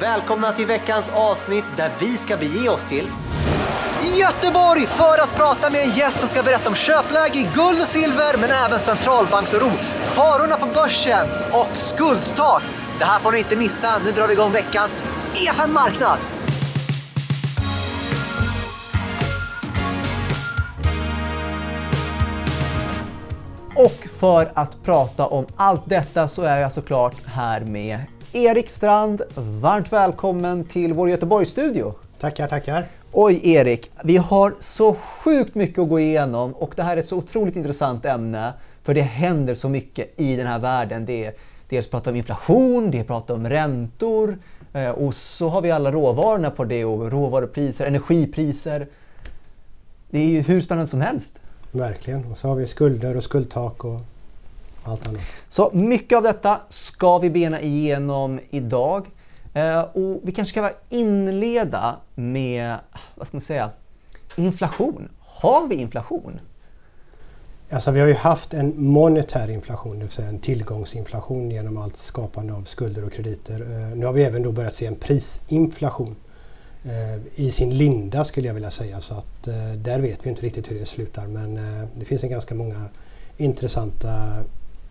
Välkomna till veckans avsnitt där vi ska bege oss till Göteborg för att prata med en gäst som ska berätta om köpläge i guld och silver men även centralbanksoro, farorna på börsen och skuldtak. Det här får ni inte missa. Nu drar vi igång veckans EFN Marknad. Och för att prata om allt detta så är jag såklart här med Erik Strand. Varmt välkommen till vår Göteborgsstudio. Tackar, tackar. Oj Erik, vi har så sjukt mycket att gå igenom och det här är ett så otroligt intressant ämne. För det händer så mycket i den här världen. Det är dels prata om inflation, det är prata om räntor eh, och så har vi alla råvarorna på det och råvarupriser, energipriser. Det är ju hur spännande som helst. Verkligen. Och så har vi skulder och skuldtak och allt annat. Så mycket av detta ska vi bena igenom idag. Eh, och vi kanske ska inleda med, vad ska man säga, inflation. Har vi inflation? Alltså vi har ju haft en monetär inflation, det vill säga en tillgångsinflation genom allt skapande av skulder och krediter. Eh, nu har vi även då börjat se en prisinflation eh, i sin linda skulle jag vilja säga. Så att där vet vi inte riktigt hur det slutar men det finns en ganska många intressanta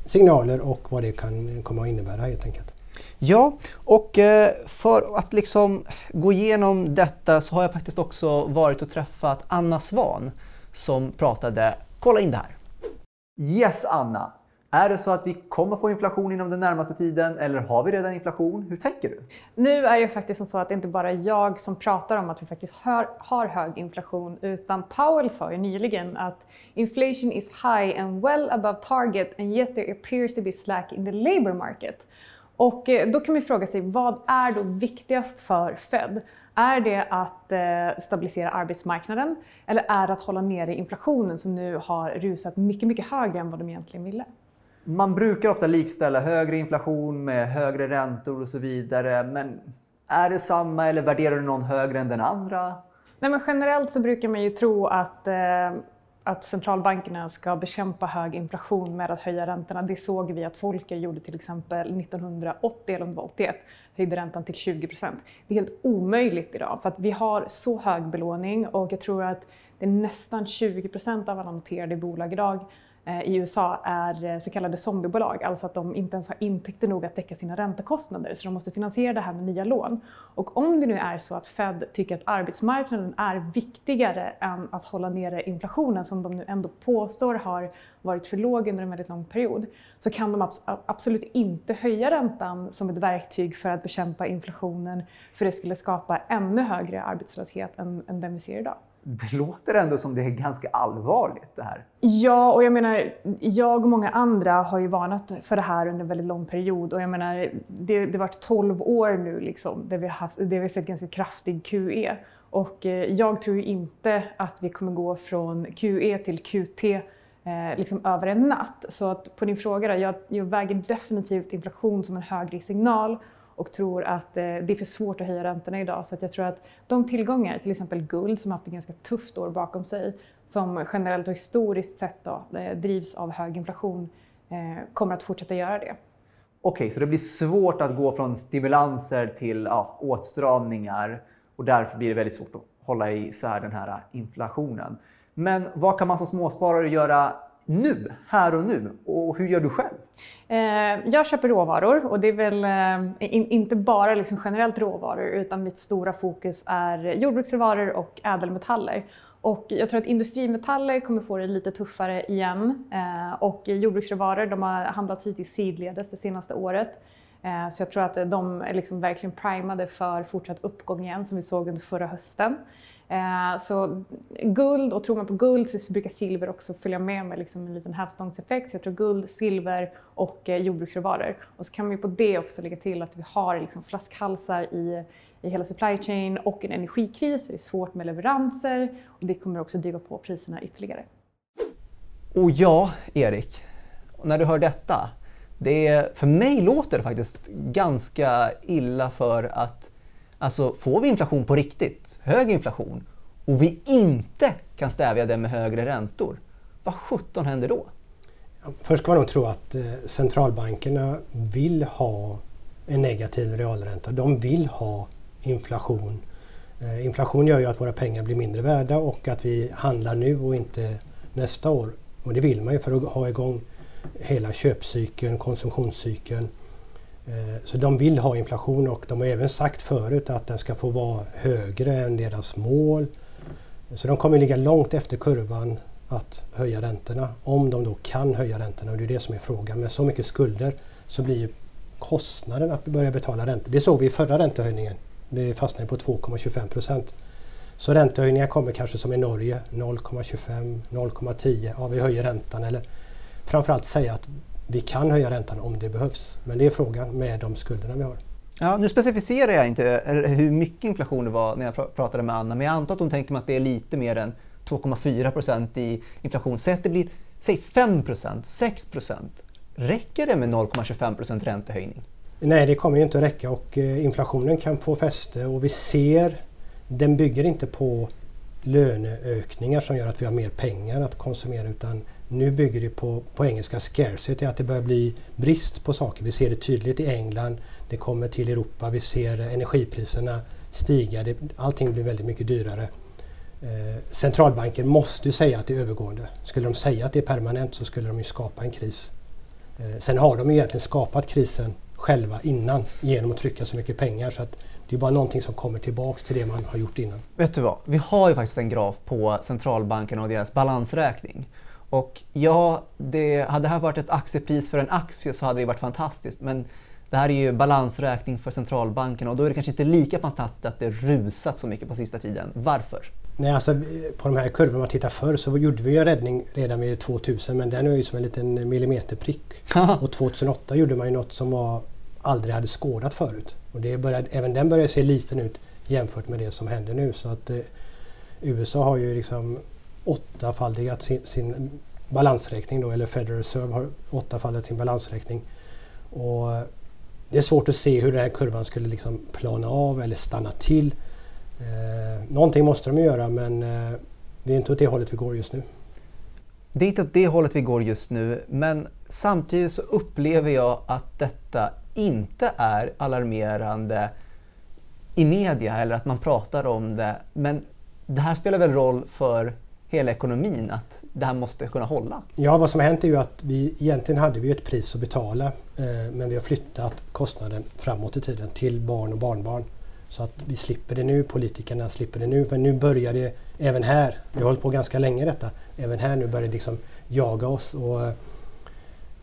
signaler och vad det kan komma att innebära helt enkelt. Ja, och eh, för att liksom gå igenom detta så har jag faktiskt också varit och träffat Anna Svan som pratade. Kolla in det här. Yes Anna! Är det så att vi kommer få inflation inom den närmaste tiden eller har vi redan inflation? Hur tänker du? Nu är det faktiskt så att det inte bara är jag som pratar om att vi faktiskt har, har hög inflation utan Powell sa ju nyligen att inflation is high and well above target and yet there appears to be slack in the labor market. Och eh, då kan man fråga sig, vad är då viktigast för Fed? Är det att eh, stabilisera arbetsmarknaden eller är det att hålla nere inflationen som nu har rusat mycket, mycket högre än vad de egentligen ville? Man brukar ofta likställa högre inflation med högre räntor och så vidare. Men är det samma eller värderar du någon högre än den andra? Nej, men generellt så brukar man ju tro att eh, att centralbankerna ska bekämpa hög inflation med att höja räntorna. Det såg vi att Folker gjorde till exempel 1980 eller om det var 81, höjde räntan till 20 procent. Det är helt omöjligt idag för att vi har så hög belåning och jag tror att det är nästan 20 procent av alla noterade bolag idag Eh, i USA är eh, så kallade zombiebolag, alltså att de inte ens har intäkter nog att täcka sina räntekostnader, så de måste finansiera det här med nya lån. Och om det nu är så att Fed tycker att arbetsmarknaden är viktigare än att hålla nere inflationen, som de nu ändå påstår har varit för låg under en väldigt lång period, så kan de absolut inte höja räntan som ett verktyg för att bekämpa inflationen, för det skulle skapa ännu högre arbetslöshet än, än den vi ser idag det låter ändå som det är ganska allvarligt det här. Ja, och jag menar, jag och många andra har ju varnat för det här under en väldigt lång period och jag menar, det, det har varit 12 år nu liksom där vi har, haft, där vi har sett ganska kraftig QE. Och eh, jag tror ju inte att vi kommer gå från QE till QT eh, liksom över en natt. Så att på din fråga då, jag, jag väger definitivt inflation som en högre signal och tror att eh, det är för svårt att höja räntorna idag. Så att jag tror att de tillgångar, till exempel guld som har haft ett ganska tufft år bakom sig, som generellt och historiskt sett då, eh, drivs av hög inflation, eh, kommer att fortsätta göra det. Okej, okay, så det blir svårt att gå från stimulanser till ja, åtstramningar och därför blir det väldigt svårt att hålla isär den här eh, inflationen. Men vad kan man som småsparare göra nu, här och nu? Och hur gör du själv? Eh, jag köper råvaror och det är väl eh, inte bara liksom generellt råvaror utan mitt stora fokus är jordbruksråvaror och ädelmetaller. Och jag tror att industrimetaller kommer få det lite tuffare igen eh, och jordbruksråvaror de har handlats hittills sidledes det senaste året. Så jag tror att de är liksom verkligen primade för fortsatt uppgång igen som vi såg under förra hösten. Eh, så guld, och tror man på guld så brukar silver också följa med med liksom en liten hävstångseffekt. Så jag tror guld, silver och eh, jordbruksråvaror. Och så kan man på det också lägga till att vi har liksom flaskhalsar i, i hela supply chain och en energikris. Det är svårt med leveranser och det kommer också driva på priserna ytterligare. Och ja, Erik, när du hör detta. Det är, för mig låter det faktiskt ganska illa för att Alltså får vi inflation på riktigt, hög inflation, och vi inte kan stävja det med högre räntor, vad sjutton händer då? Först ska man nog tro att eh, centralbankerna vill ha en negativ realränta. De vill ha inflation. Eh, inflation gör ju att våra pengar blir mindre värda och att vi handlar nu och inte nästa år. Och det vill man ju för att ha igång hela köpcykeln, konsumtionscykeln. Eh, så de vill ha inflation och de har även sagt förut att den ska få vara högre än deras mål. Så de kommer ligga långt efter kurvan att höja räntorna om de då kan höja räntorna och det är det som är frågan. Med så mycket skulder så blir kostnaden att börja betala räntor. Det såg vi i förra räntehöjningen. Det fastnade på 2,25 procent. Så räntehöjningar kommer kanske som i Norge 0,25, 0,10. Ja, vi höjer räntan eller framförallt säga att vi kan höja räntan om det behövs. Men det är frågan med de skulderna vi har. Ja, nu specificerar jag inte hur mycket inflation det var när jag pratade med Anna, men jag antar att hon tänker mig att det är lite mer än 2,4 procent i inflation. Säg att det blir säg 5 procent, 6 procent. Räcker det med 0,25 procent räntehöjning? Nej, det kommer ju inte att räcka och eh, inflationen kan få fäste och vi ser, den bygger inte på löneökningar som gör att vi har mer pengar att konsumera utan nu bygger det på, på engelska scarcity, att det börjar bli brist på saker. Vi ser det tydligt i England, det kommer till Europa, vi ser energipriserna stiga, det, allting blir väldigt mycket dyrare. Eh, centralbanker måste ju säga att det är övergående. Skulle de säga att det är permanent så skulle de ju skapa en kris. Eh, sen har de ju egentligen skapat krisen själva innan genom att trycka så mycket pengar så att det är bara någonting som kommer tillbaks till det man har gjort innan. Vet du vad? Vi har ju faktiskt en graf på centralbankerna och deras balansräkning. Och ja, det, hade det här varit ett aktiepris för en aktie så hade det varit fantastiskt. Men det här är ju balansräkning för centralbankerna och då är det kanske inte lika fantastiskt att det rusat så mycket på sista tiden. Varför? Nej, alltså, på de här kurvorna man tittar förr så gjorde vi en räddning redan vid 2000 men den är ju som en liten millimeterprick. och 2008 gjorde man ju något som var aldrig hade skådat förut. Och det började, även den börjar se liten ut jämfört med det som händer nu. Så att eh, USA har ju liksom åttafaldigat sin, sin balansräkning då, eller Federal Reserve har åttafaldigat sin balansräkning. Och eh, det är svårt att se hur den här kurvan skulle liksom plana av eller stanna till. Eh, någonting måste de göra men eh, det är inte åt det hållet vi går just nu. Det är inte åt det hållet vi går just nu, men samtidigt så upplever jag att detta inte är alarmerande i media eller att man pratar om det. Men det här spelar väl roll för hela ekonomin, att det här måste kunna hålla? Ja, vad som har hänt är ju att vi egentligen hade vi ett pris att betala eh, men vi har flyttat kostnaden framåt i tiden till barn och barnbarn. Så att vi slipper det nu, politikerna slipper det nu. För nu börjar det även här, vi har hållit på ganska länge detta, även här nu börjar det liksom jaga oss. Och eh,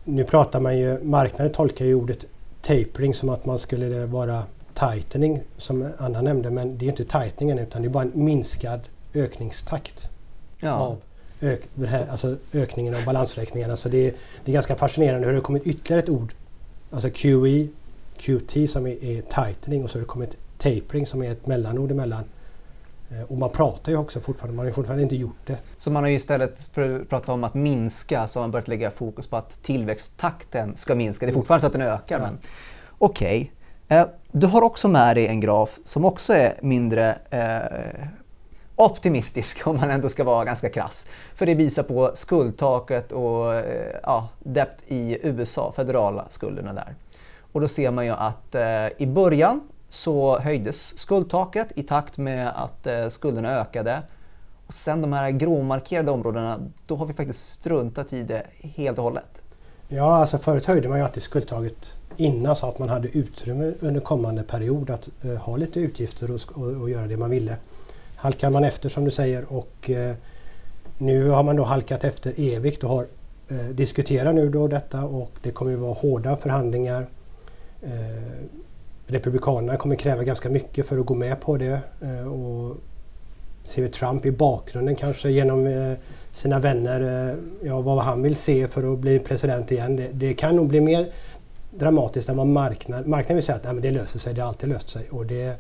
nu pratar man ju, marknaden tolkar ju ordet tapering som att man skulle vara tightening som Anna nämnde men det är inte tighteningen utan det är bara en minskad ökningstakt ja. av ök, här, alltså ökningen av balansräkningarna. Så det är, det är ganska fascinerande hur det har kommit ytterligare ett ord. Alltså QE, QT som är, är tightening och så har det kommit tapering som är ett mellanord emellan. Eh, och man pratar ju också fortfarande, man har ju fortfarande inte gjort det. Så man har ju istället för att prata om att minska så har man börjat lägga fokus på att tillväxttakten ska minska. Det är fortfarande så att den ökar. Ja. Men... Okej. Okay. Eh, du har också med dig en graf som också är mindre eh, optimistisk om man ändå ska vara ganska krass. För det visar på skuldtaket och eh, ja, debt i USA, federala skulderna där. Och då ser man ju att eh, i början så höjdes skuldtaket i takt med att eh, skulderna ökade. Och sen de här gråmarkerade områdena, då har vi faktiskt struntat i det helt och hållet. Ja, alltså förut höjde man ju alltid skuldtaket innan så att man hade utrymme under kommande period att eh, ha lite utgifter och, och, och, göra det man ville. Halkar man efter som du säger och eh, nu har man då halkat efter evigt och har eh, diskuterat nu då detta och det kommer att vara hårda förhandlingar. Eh, Republikanerna kommer kräva ganska mycket för att gå med på det. Eh, och ser vi Trump i bakgrunden kanske genom eh, sina vänner, eh, ja, vad han vill se för att bli president igen. Det, det kan nog bli mer dramatiskt än vad marknaden... Marknaden vill säga att Nej, men det löser sig, det har alltid löst sig. Och det,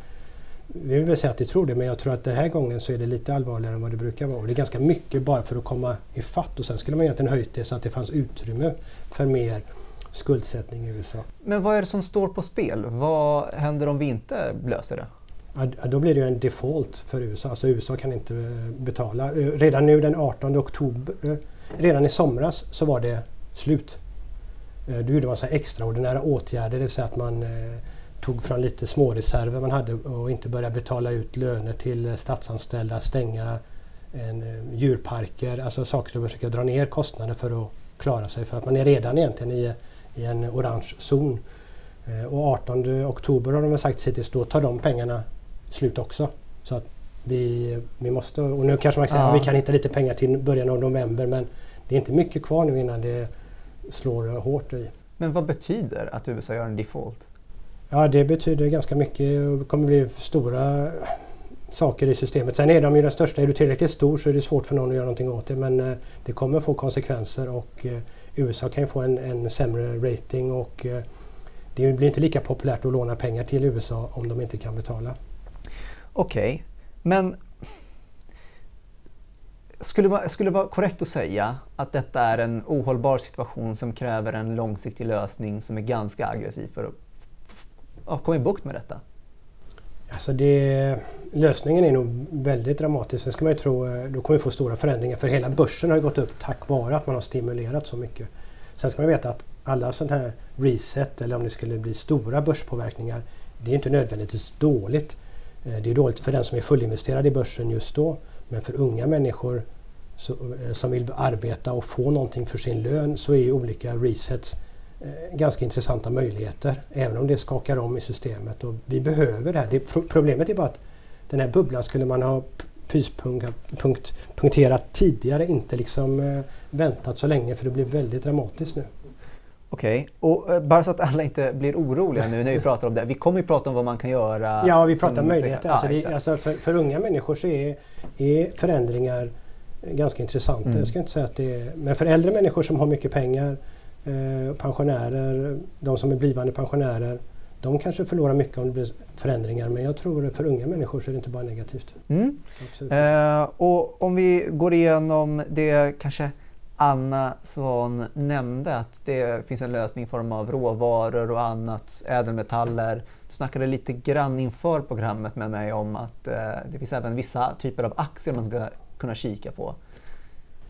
vi vill säga att vi tror det, men jag tror att den här gången så är det lite allvarligare än vad det brukar vara. Och det är ganska mycket bara för att komma i fatt och sen skulle man egentligen höjt det så att det fanns utrymme för mer skuldsättning i USA. Men vad är det som står på spel? Vad händer om vi inte löser det? Ja, då blir det en default för USA. Alltså USA kan inte eh, betala. Eh, redan nu den 18 oktober, eh, redan i somras så var det slut. Då gjorde man så extraordinära åtgärder, det vill säga att man tog från lite småreserver man hade och inte började betala ut löner till statsanställda, stänga en, eh, djurparker, alltså saker som försöka dra ner kostnader för att klara sig för att man är redan egentligen i, i en orange zon. Eh, och 18 oktober har de sagt hittills, då tar de pengarna slut också. Så att vi, vi måste, och nu kanske man säger att ja. vi kan hitta lite pengar till början av november men det är inte mycket kvar nu innan det slår hårt i. Men vad betyder att USA gör en default? Ja, det betyder ganska mycket. Det kommer bli stora saker i systemet. Sen är de ju den största. Är du tillräckligt stor så är det svårt för någon att göra någonting åt det. Men eh, det kommer få konsekvenser och eh, USA kan ju få en, en sämre rating och eh, det blir inte lika populärt att låna pengar till USA om de inte kan betala. Okej, okay. men skulle, skulle det vara korrekt att säga att detta är en ohållbar situation som kräver en långsiktig lösning som är ganska aggressiv för att komma i bukt med detta? Alltså det, lösningen är nog väldigt dramatisk. Sen ska man ju tro, eh, då kommer vi få stora förändringar för hela börsen har gått upp tack vare att man har stimulerat så mycket. Sen ska man veta att alla sådana här reset eller om det skulle bli stora börspåverkningar, det är inte nödvändigtvis dåligt. Eh, det är dåligt för den som är fullinvesterad i börsen just då. Men för unga människor eh, som vill arbeta och få någonting för sin lön så är ju olika resets ganska intressanta möjligheter även om det skakar om i systemet. Och vi behöver det här. Det, problemet är bara att den här bubblan skulle man ha pyspunkterat tidigare, inte liksom eh, väntat så länge för det blir väldigt dramatiskt nu. Okej, okay. och eh, bara så att alla inte blir oroliga nu när vi pratar om det. Vi kommer ju prata om vad man kan göra. Ja, vi pratar möjligheter. Alltså, det, alltså för, för, unga människor så är, är förändringar ganska intressanta. Mm. Jag ska inte säga att det är, men för äldre människor som har mycket pengar Eh, pensionärer, de som är blivande pensionärer, de kanske förlorar mycket om det blir förändringar men jag tror för unga människor så är det inte bara negativt. Mm. Eh, och om vi går igenom det kanske Anna Svan nämnde att det finns en lösning i form av råvaror och annat, ädelmetaller. Du snackade lite grann inför programmet med mig om att eh, det finns även vissa typer av aktier man ska kunna kika på.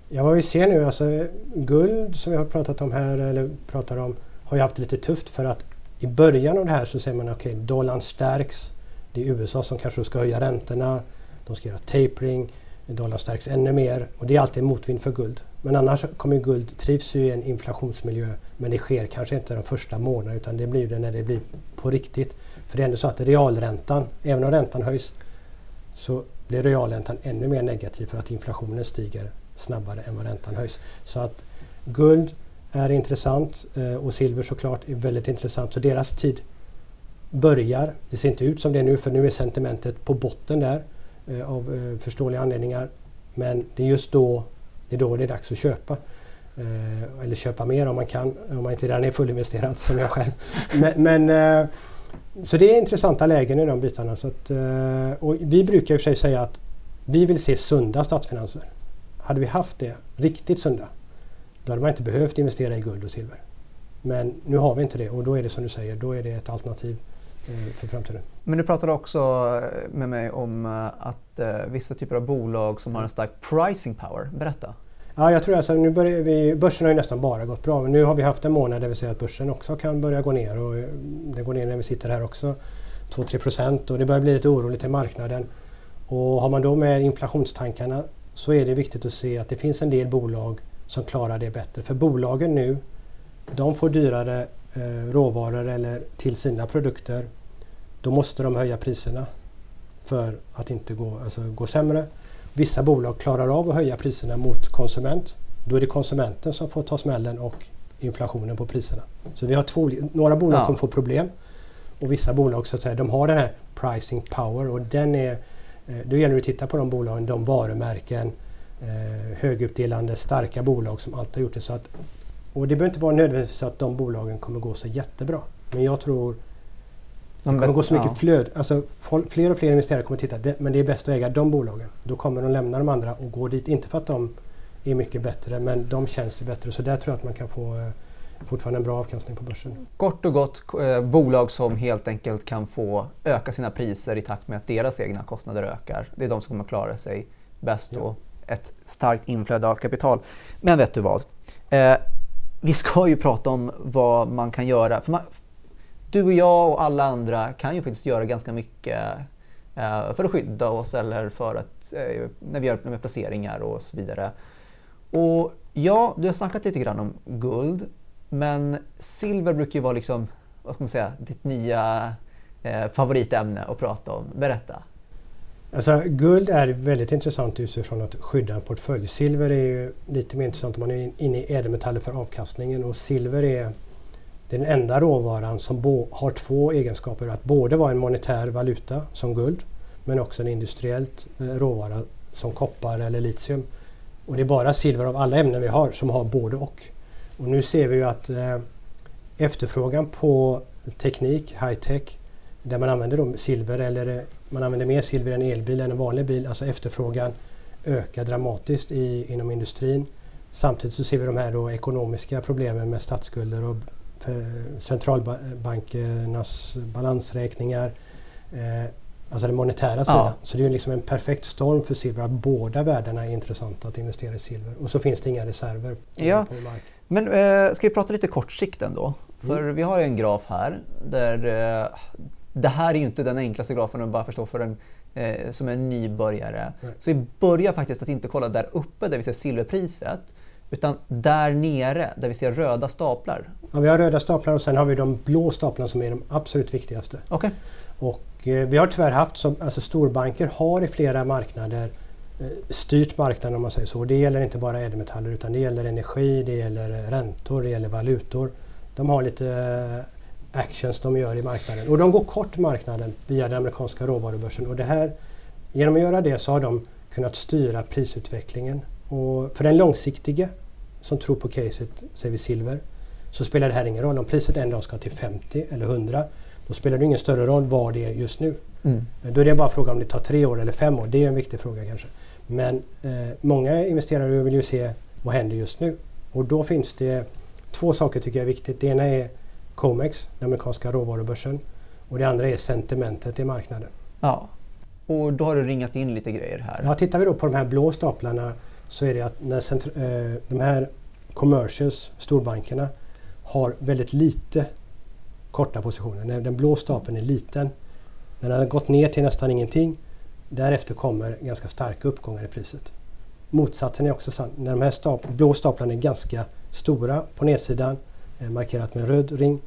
Ja, vad vi ser nu, alltså guld som vi har pratat om här, eller pratar om, har ju haft det lite tufft för att i början av det här så säger man okej, okay, dollarn stärks. Det är USA som kanske ska höja räntorna. De ska göra tapering. Dollarn stärks ännu mer och det är alltid en motvind för guld. Men annars kommer guld trivs ju i en inflationsmiljö men det sker kanske inte de första månaderna utan det blir det när det blir på riktigt. För det är ändå så att realräntan, även om räntan höjs, så blir realräntan ännu mer negativ för att inflationen stiger snabbare än vad räntan höjs. Så att guld är intressant eh, och silver såklart är väldigt intressant. Så deras tid börjar. Det ser inte ut som det nu för nu är sentimentet på botten där eh, av eh, förståeliga anledningar. Men det är just då det är, då det är dags att köpa. Eller köpa mer om man kan, om man inte redan är fullinvesterad som jag själv. Men, men så det är intressanta lägen i de bitarna. Så att, och vi brukar i och för sig säga att vi vill se sunda statsfinanser. Hade vi haft det riktigt sunda, då hade man inte behövt investera i guld och silver. Men nu har vi inte det och då är det som du säger, då är det ett alternativ eh, för framtiden. Men du pratade också eh, med mig om eh, att vissa typer av bolag som har en stark pricing power. Berätta. Ja, jag tror alltså, nu börjar vi, börsen har ju nästan bara gått bra, men nu har vi haft en månad där vi ser att börsen också kan börja gå ner och det går ner när vi sitter här också, 2-3 procent och det börjar bli lite oroligt i marknaden. Och har man då med inflationstankarna så är det viktigt att se att det finns en del bolag som klarar det bättre. För bolagen nu, de får dyrare eh, råvaror eller till sina produkter. Då måste de höja priserna för att inte gå, alltså, gå sämre. Vissa bolag klarar av att höja priserna mot konsument. Då är det konsumenten som får ta smällen och inflationen på priserna. Så vi har två, några bolag ja. kommer få problem och vissa bolag så att säga, de har den här pricing power och den är då gäller det att titta på de bolagen, de varumärken, eh, högutdelande, starka bolag som alltid har gjort det. Så att, och det behöver inte vara nödvändigtvis så att de bolagen kommer gå så jättebra. Men jag tror det kommer gå så mycket ja. flöd. Alltså, fler och fler investerare kommer titta, men det är bäst att äga de bolagen. Då kommer de lämna de andra och gå dit. Inte för att de är mycket bättre, men de känns bättre. Så där tror jag att man kan få eh, fortfarande en bra avkastning på börsen. Kort och gott eh, bolag som helt enkelt kan få öka sina priser i takt med att deras egna kostnader ökar. Det är de som kommer klara sig bäst ja. och ett starkt inflöde av kapital. Men vet du vad? Eh, vi ska ju prata om vad man kan göra. För man, du och jag och alla andra kan ju faktiskt göra ganska mycket eh, för att skydda oss eller för att, eh, när vi gör med placeringar och så vidare. Och ja, du har snackat lite grann om guld, men silver brukar ju vara liksom, vad ska man säga, ditt nya eh, favoritämne att prata om. Berätta. Alltså, guld är väldigt intressant utifrån att skydda en portfölj. Silver är ju lite mer intressant om man är inne i ädelmetaller för avkastningen och silver är den enda råvaran som har två egenskaper. Att både vara en monetär valuta som guld men också en industriell eh, råvara som koppar eller litium. Och det är bara silver av alla ämnen vi har som har både och. Och nu ser vi ju att eh, efterfrågan på teknik, high-tech, där man använder silver eller eh, man använder mer silver i en elbil än en vanlig bil, alltså efterfrågan ökar dramatiskt i, inom industrin. Samtidigt så ser vi de här då ekonomiska problemen med statsskulder och centralbankernas balansräkningar. Eh, alltså den monetära sidan. Ja. Så det är liksom en perfekt storm för silver. Båda värdena är intressanta att investera i silver. Och så finns det inga reserver på, ja. på. Men eh, ska vi prata lite kort sikt ändå? För mm. vi har en graf här där eh, det här är ju inte den enklaste grafen att bara förstå för en eh, som en nybörjare. Nej. Så vi börjar faktiskt att inte kolla där uppe där vi ser silverpriset utan där nere där vi ser röda staplar. Ja, vi har röda staplar och sen har vi de blå staplarna som är de absolut viktigaste. Okay. Och eh, vi har tyvärr haft, som, alltså storbanker har i flera marknader styrt marknaden om man säger så. Det gäller inte bara ädelmetaller utan det gäller energi, det gäller räntor, det gäller valutor. De har lite eh, actions de gör i marknaden och de går kort marknaden via den amerikanska råvarubörsen och det här, genom att göra det så har de kunnat styra prisutvecklingen. Och för den långsiktige som tror på caset, säger vi silver, så spelar det här ingen roll. Om priset en dag ska till 50 eller 100 då spelar det ingen större roll var det är just nu. Mm. Då är det bara frågan om det tar tre år eller fem år. Det är en viktig fråga kanske. Men eh, många investerare vill ju se vad händer just nu. Och då finns det två saker tycker jag är viktigt. Det ena är Comex, den amerikanska råvarubörsen. Och det andra är sentimentet i marknaden. Ja. Och då har du ringat in lite grejer här. Ja, tittar vi då på de här blå staplarna så är det att när eh, de här commercials, storbankerna, har väldigt lite korta positioner. När den blå stapeln är liten, när den har gått ner till nästan ingenting, därefter kommer ganska starka uppgångar i priset. Motsatsen är också sann. När de här stap blå staplarna är ganska stora på nedsidan, eh, markerat med en röd ring,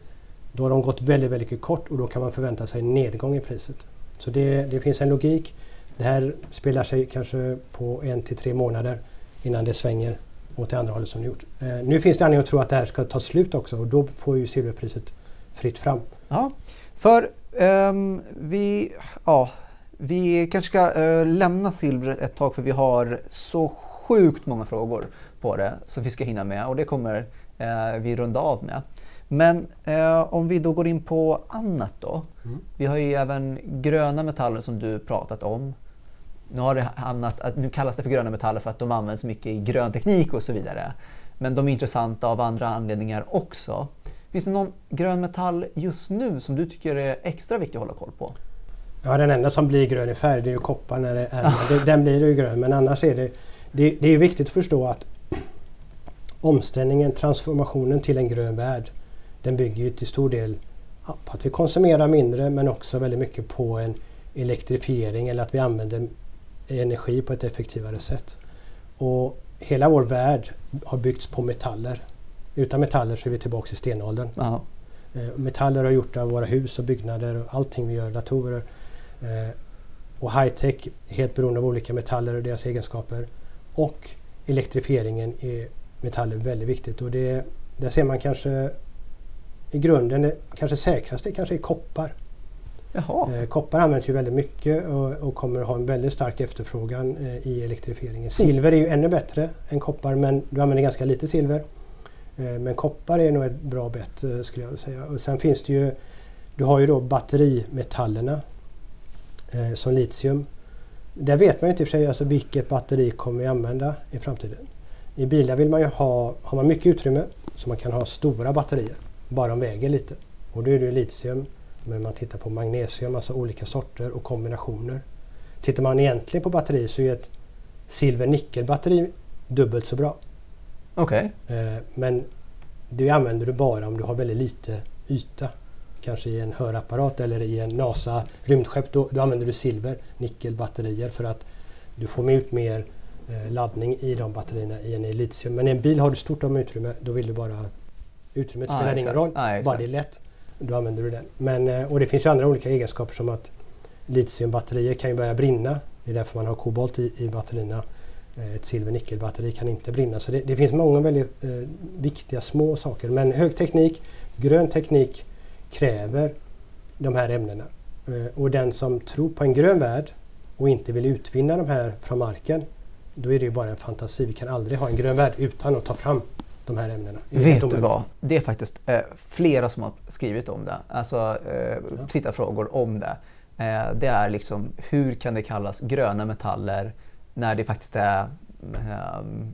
då har de gått väldigt, väldigt kort och då kan man förvänta sig en nedgång i priset. Så det, det finns en logik. Det här spelar sig kanske på en till tre månader innan det svänger åt det andra hållet som det gjort. Eh, nu finns det anledning att tro att det här ska ta slut också och då får ju silverpriset fritt fram. Ja, för um, vi, ja, vi kanske ska uh, lämna silvret ett tag för vi har så sjukt många frågor på det som vi ska hinna med och det kommer uh, vi runda av med. Men uh, om vi då går in på annat då. Mm. Vi har ju även gröna metaller som du pratat om. Nu, har det hamnat, nu kallas det för gröna metaller för att de används mycket i grön teknik och så vidare. Men de är intressanta av andra anledningar också. Finns det någon grön metall just nu som du tycker är extra viktig att hålla koll på? Ja, den enda som blir grön i färg det är ju koppar när det är Den blir ju grön men annars är det... Det, det är viktigt att förstå att omställningen, transformationen till en grön värld den bygger ju till stor del på att vi konsumerar mindre men också väldigt mycket på en elektrifiering eller att vi använder energi på ett effektivare sätt. Och hela vår värld har byggts på metaller. Utan metaller så är vi tillbaka i stenåldern. Aha. Eh, metaller har gjort av våra hus och byggnader och allting vi gör, datorer. Eh, och high-tech, helt beroende av olika metaller och deras egenskaper. Och elektrifieringen är metaller väldigt viktigt. Och det, där ser man kanske i grunden, det kanske säkraste kanske är koppar. Jaha. Eh, koppar används ju väldigt mycket och, och kommer ha en väldigt stark efterfrågan eh, i elektrifieringen. Silver är ju ännu bättre än koppar men du använder ganska lite silver. Men koppar är nog ett bra bett skulle jag säga. Och sen finns det ju, du har ju då batterimetallerna som litium. Där vet man ju inte i och för sig alltså vilket batteri kommer vi använda i framtiden. I bilar vill man ju ha, har man mycket utrymme så man kan ha stora batterier, bara de väger lite. Och då är det litium men man tittar på magnesium, alltså olika sorter och kombinationer. Tittar man egentligen på batteri så är ett silver-nickel-batteri dubbelt så bra. Okej. Okay. Eh, men det använder du bara om du har väldigt lite yta. Kanske i en hörapparat eller i en NASA rymdskepp, då, då använder du silver, nickelbatterier för att du får ut mer eh, laddning i de batterierna i en litium. Men i en bil har du stort om utrymme, då vill du bara... Utrymmet spelar ingen roll, ah, bara det är lätt. Då använder du den. Men, eh, och det finns ju andra olika egenskaper som att litiumbatterier kan ju börja brinna. Det är därför man har kobolt i, i batterierna. Eh, ett silver-nickelbatteri kan inte brinna. Så det, det finns många väldigt eh, viktiga små saker. Men hög teknik, grön teknik kräver de här ämnena. Eh, och den som tror på en grön värld och inte vill utvinna de här från marken, då är det ju bara en fantasi. Vi kan aldrig ha en grön värld utan att ta fram de här ämnena. Vet du vad? Det är faktiskt eh, flera som har skrivit om det. Alltså eh, tittarfrågor om det. Eh, det är liksom hur kan det kallas gröna metaller när det faktiskt är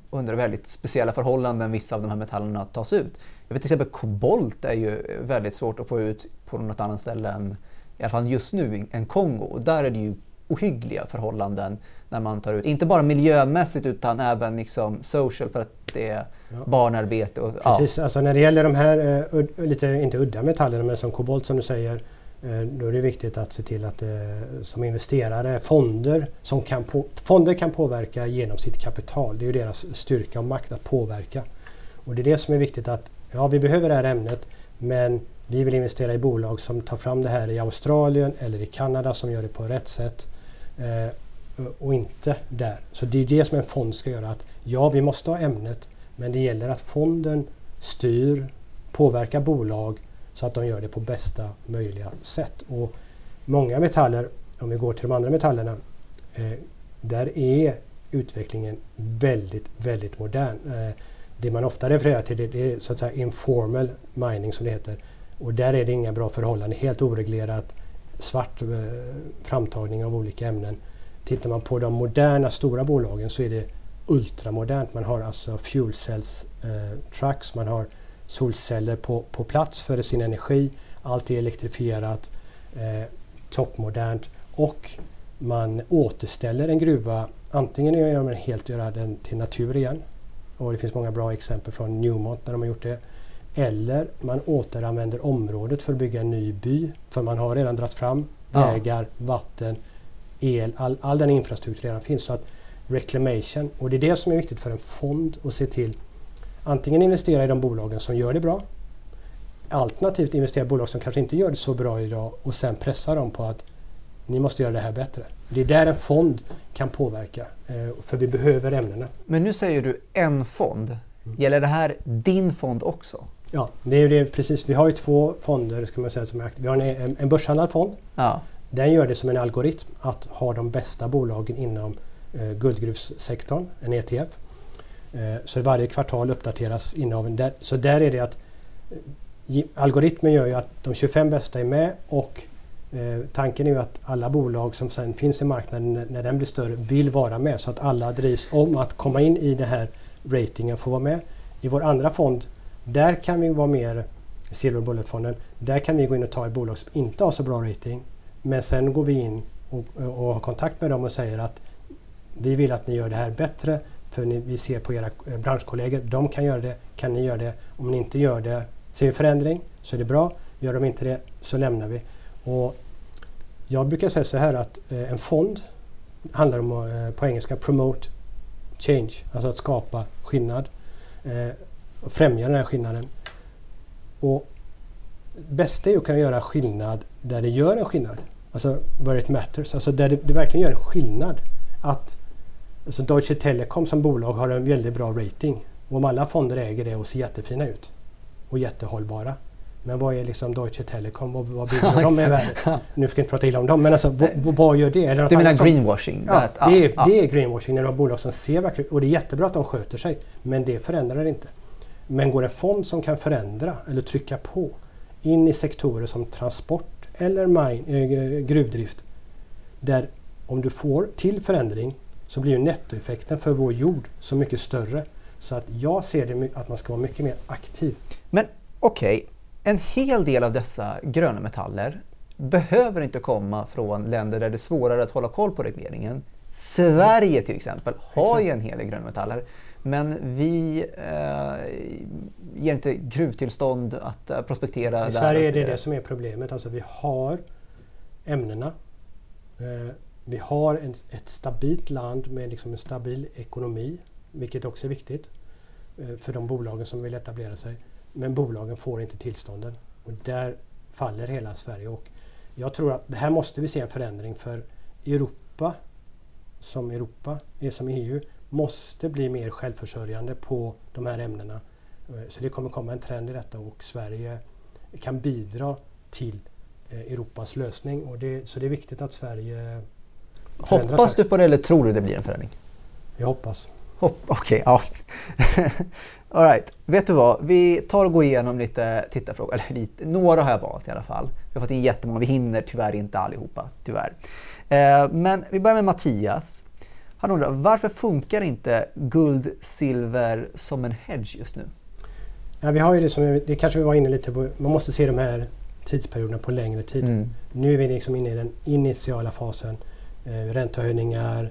under väldigt speciella förhållanden vissa av de här metallerna tas ut. Jag vet till exempel kobolt är ju väldigt svårt att få ut på något annat ställe än, i alla fall just nu, än Kongo. Där är det ju ohyggliga förhållanden när man tar ut, inte bara miljömässigt utan även liksom social för att det är ja. barnarbete. Och, Precis, ja. alltså när det gäller de här uh, lite, inte udda metallerna men som kobolt som du säger, Eh, då är det viktigt att se till att eh, som investerare, fonder, som kan på, fonder kan påverka genom sitt kapital. Det är ju deras styrka och makt att påverka. Och det är det som är viktigt att, ja vi behöver det här ämnet men vi vill investera i bolag som tar fram det här i Australien eller i Kanada som gör det på rätt sätt eh, och inte där. Så det är det som en fond ska göra. Att ja, vi måste ha ämnet men det gäller att fonden styr, påverkar bolag så att de gör det på bästa möjliga sätt. Och många metaller, om vi går till de andra metallerna, eh, där är utvecklingen väldigt, väldigt modern. Eh, det man ofta refererar till det, det är så att säga informal mining som det heter. Och där är det inga bra förhållanden, helt oreglerat, svart eh, framtagning av olika ämnen. Tittar man på de moderna stora bolagen så är det ultramodernt. Man har alltså fuel cells eh, trucks, man har solceller på, på plats för sin energi. Allt är elektrifierat, eh, toppmodernt och man återställer en gruva. Antingen gör man helt göra den till natur igen och det finns många bra exempel från Newmont när de har gjort det. Eller man återanvänder området för att bygga en ny by för man har redan dragit fram vägar, vatten, el, all, all den infrastruktur redan finns. Så att reclamation, och det är det som är viktigt för en fond att se till. Antingen investera i de bolagen som gör det bra, alternativt investera i bolag som kanske inte gör det så bra idag och sen pressa dem på att ni måste göra det här bättre. Det är där en fond kan påverka, eh, för vi behöver ämnena. Men nu säger du en fond. Mm. Gäller det här din fond också? Ja, det är det precis. Vi har ju två fonder. Ska man säga, som är Vi har en, en börshandlad fond. Ja. Den gör det som en algoritm att ha de bästa bolagen inom eh, guldgruvssektorn, en ETF. Eh, så varje kvartal uppdateras innehaven. Så där är det att eh, algoritmen gör ju att de 25 bästa är med och eh, tanken är ju att alla bolag som sen finns i marknaden när den blir större vill vara med så att alla drivs om att komma in i den här ratingen och få vara med. I vår andra fond, där kan vi vara mer Silver Bullet-fonden. Där kan vi gå in och ta ett bolag som inte har så bra rating men sen går vi in och, och har kontakt med dem och säger att vi vill att ni gör det här bättre för ni, vi ser på era eh, branschkollegor, de kan göra det, kan ni göra det? Om ni inte gör det, ser vi förändring så är det bra. Gör de inte det så lämnar vi. Och jag brukar säga så här att eh, en fond handlar om eh, på engelska promote change, alltså att skapa skillnad eh, och främja den här skillnaden. Och bästa är att kunna göra skillnad där det gör en skillnad. Alltså where it matters, alltså där det, det verkligen gör en skillnad. Att alltså Deutsche Telekom som bolag har en väldigt bra rating. Och om alla fonder äger det och ser jättefina ut och jättehållbara. Men vad är liksom Deutsche Telekom? Vad, vad bygger de med värdet? Nu ska jag inte prata illa om dem, men alltså, vad, vad gör det? Eller du menar greenwashing? Ja, det är, ja. det är greenwashing när du har bolag som ser verkligen Och det är jättebra att de sköter sig, men det förändrar inte. Men går en fond som kan förändra eller trycka på in i sektorer som transport eller mine, äh, gruvdrift. Där om du får till förändring så blir ju nettoeffekten för vår jord så mycket större. Så att jag ser det att man ska vara mycket mer aktiv. Men okej, okay. en hel del av dessa gröna metaller behöver inte komma från länder där det är svårare att hålla koll på regleringen. Sverige till exempel har ju en hel del gröna metaller. Men vi eh, ger inte gruvtillstånd att eh, prospektera. I där Sverige är det det som är problemet. Alltså vi har ämnena. Eh, vi har en, ett stabilt land med liksom en stabil ekonomi, vilket också är viktigt eh, för de bolagen som vill etablera sig. Men bolagen får inte tillstånden. Och där faller hela Sverige. Och jag tror att det här måste vi se en förändring för Europa som Europa, eh, som EU, måste bli mer självförsörjande på de här ämnena. Eh, så det kommer komma en trend i detta och Sverige kan bidra till Europas lösning. Och det, så det är viktigt att Sverige Hoppas här. du på det eller tror du det blir en förändring? Jag hoppas. Hopp, Okej, ja. All right. Vet du vad? Vi tar och går igenom lite tittarfrågor. Eller lite, några har jag valt i alla fall. Vi har fått in jättemånga. Vi hinner tyvärr inte allihopa. Tyvärr. Eh, men vi börjar med Mattias. Han undrar varför funkar inte guld, silver som en hedge just nu? Ja, vi har ju det som, det kanske vi var inne lite på, man måste se de här tidsperioderna på längre tid. Mm. Nu är vi liksom inne i den initiala fasen. Eh, räntehöjningar,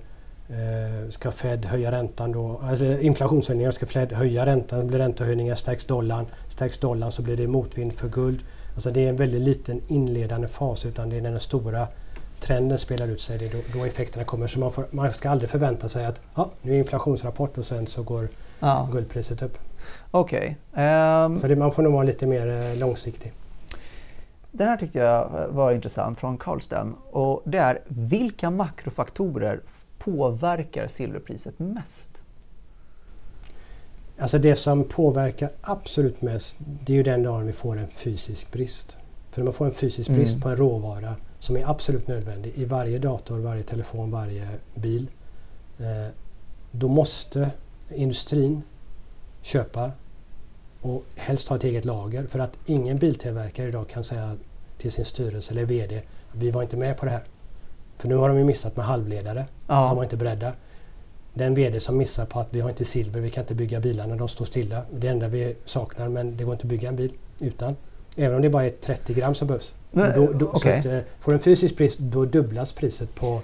eh, ska Fed höja räntan då? Alltså inflationshöjningar, ska Fed höja räntan? Blir räntehöjningar stärks dollarn. Stärks dollarn så blir det motvind för guld. Alltså det är en väldigt liten inledande fas utan det är när den stora trenden spelar ut sig. Det är då, då effekterna kommer. Så man, får, man ska aldrig förvänta sig att ja, nu är inflationsrapport och sen så går Ja, guldpriset upp. okej. Ehm, Så det, man får nog vara lite mer eh, långsiktig. Den här tyckte jag var intressant från Karlsten. Och det är vilka makrofaktorer påverkar silverpriset mest? Alltså det som påverkar absolut mest det är ju den dagen vi får en fysisk brist. För när man får en fysisk brist Mm. på en råvara som är absolut nödvändig i varje dator, varje telefon, varje bil. Eh, då måste industrin köpa och helst ha ett eget lager för att ingen biltillverkare idag kan säga till sin styrelse eller VD vi var inte med på det här. För nu har de ju missat med halvledare. De var inte beredda. Den VD som missar på att vi har inte silver, vi kan inte bygga bilarna, de står stilla. Det enda vi saknar, men det går inte att bygga en bil utan. Även om det bara är 30 gram som behövs. Men, då, då, okej. så att, eh, får du en fysisk brist, då dubblas priset på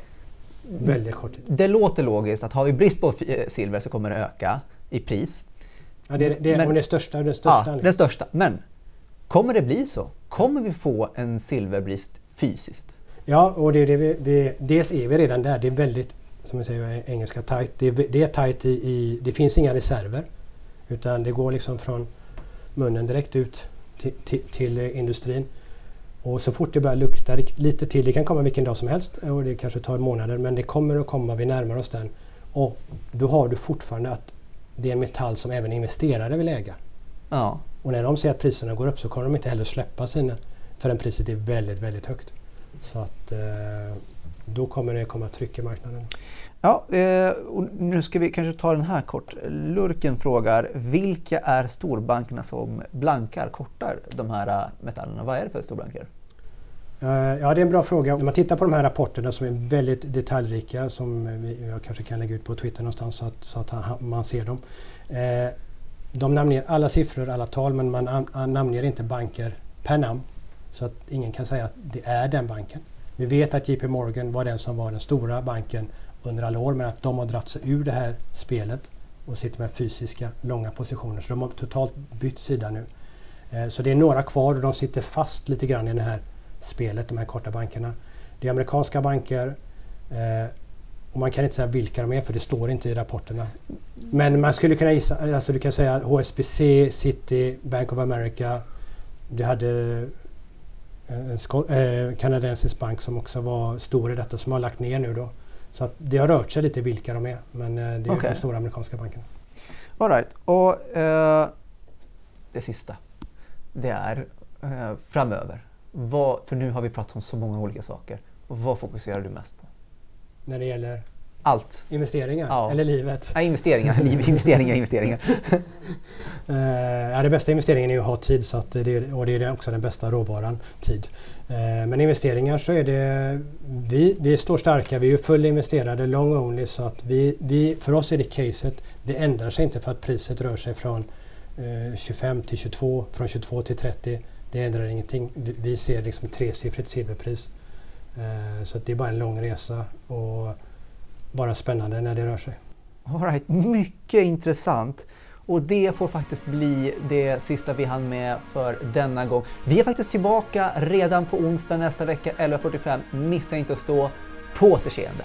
väldigt kort tid. Det låter logiskt att har vi brist på eh, silver så kommer det öka i pris. Ja, det, är- det, Men- det största, den största Ja, anledningen. den största. Men kommer det bli så? Kommer vi få en silverbrist fysiskt? Ja, och det är det vi, vi, dels är vi redan där. Det är väldigt, som jag säger på engelska, tight. Det är, det är tight i, i... Det finns inga reserver. Utan det går liksom från munnen direkt ut till, till, till industrin. Och så fort det börjar lukta lite till, det kan komma vilken dag som helst och det kanske tar månader, men det kommer att komma, vi närmar oss den. Och då har du fortfarande att det är en metall som även investerare vill äga. Ja. Och när de ser att priserna går upp så kommer de inte heller släppa sina förrän priset är väldigt, väldigt högt. Så att eh, då kommer det komma tryck i marknaden. Ja, eh, och nu ska vi kanske ta den här kort. Lurken frågar, vilka är storbankerna som blankar, kortar de här eh, metallerna? Vad är det för storbanker? Eh, ja, det är en bra fråga. När man tittar på de här rapporterna som är väldigt detaljrika som jag kanske kan lägga ut på Twitter någonstans så att, så att man ser dem. Eh, de namnger alla siffror, alla tal men man namnger inte banker per namn. Så att ingen kan säga att det är den banken. Vi vet att JP Morgan var den som var den stora banken under alla år men att de har dratt sig ur det här spelet och sitter med fysiska långa positioner. Så de har totalt bytt sida nu. Eh, så det är några kvar och de sitter fast lite grann i den här spelet, de här korta bankerna. Det är amerikanska banker eh, och man kan inte säga vilka de är för det står inte i rapporterna. Men man skulle kunna gissa, alltså du kan säga HSBC, City, Bank of America. Du hade en sko- eh, kanadensisk bank som också var stor i detta som har lagt ner nu då. Så att det har rört sig lite vilka de är men eh, det är Okej. de stora amerikanska bankerna. All right. Och eh, det sista, det är eh, framöver. Vad, för nu har vi pratat om så många olika saker. Vad fokuserar du mest på? När det gäller Allt. investeringar Ja. eller livet. Nej, investeringar, investeringar, investeringar. Eh, ja, det bästa investeringen är att ha tid så att det, och det är också den bästa råvaran, tid. Eh, men investeringar så är det, vi, vi står starka, vi är full investerade, long only så att vi, vi, för oss är det caset, det ändrar sig inte för att priset rör sig från eh, 25 till 22, från 22 till 30. Det ändrar ingenting. Vi, ser liksom ett tresiffrigt silverpris. Eh, så att det är bara en lång resa och bara spännande när det rör sig. All right, mycket intressant. Och det får faktiskt bli det sista vi hann med för denna gång. Vi är faktiskt tillbaka redan på onsdag nästa vecka 11.45. Missa inte att stå på återseende.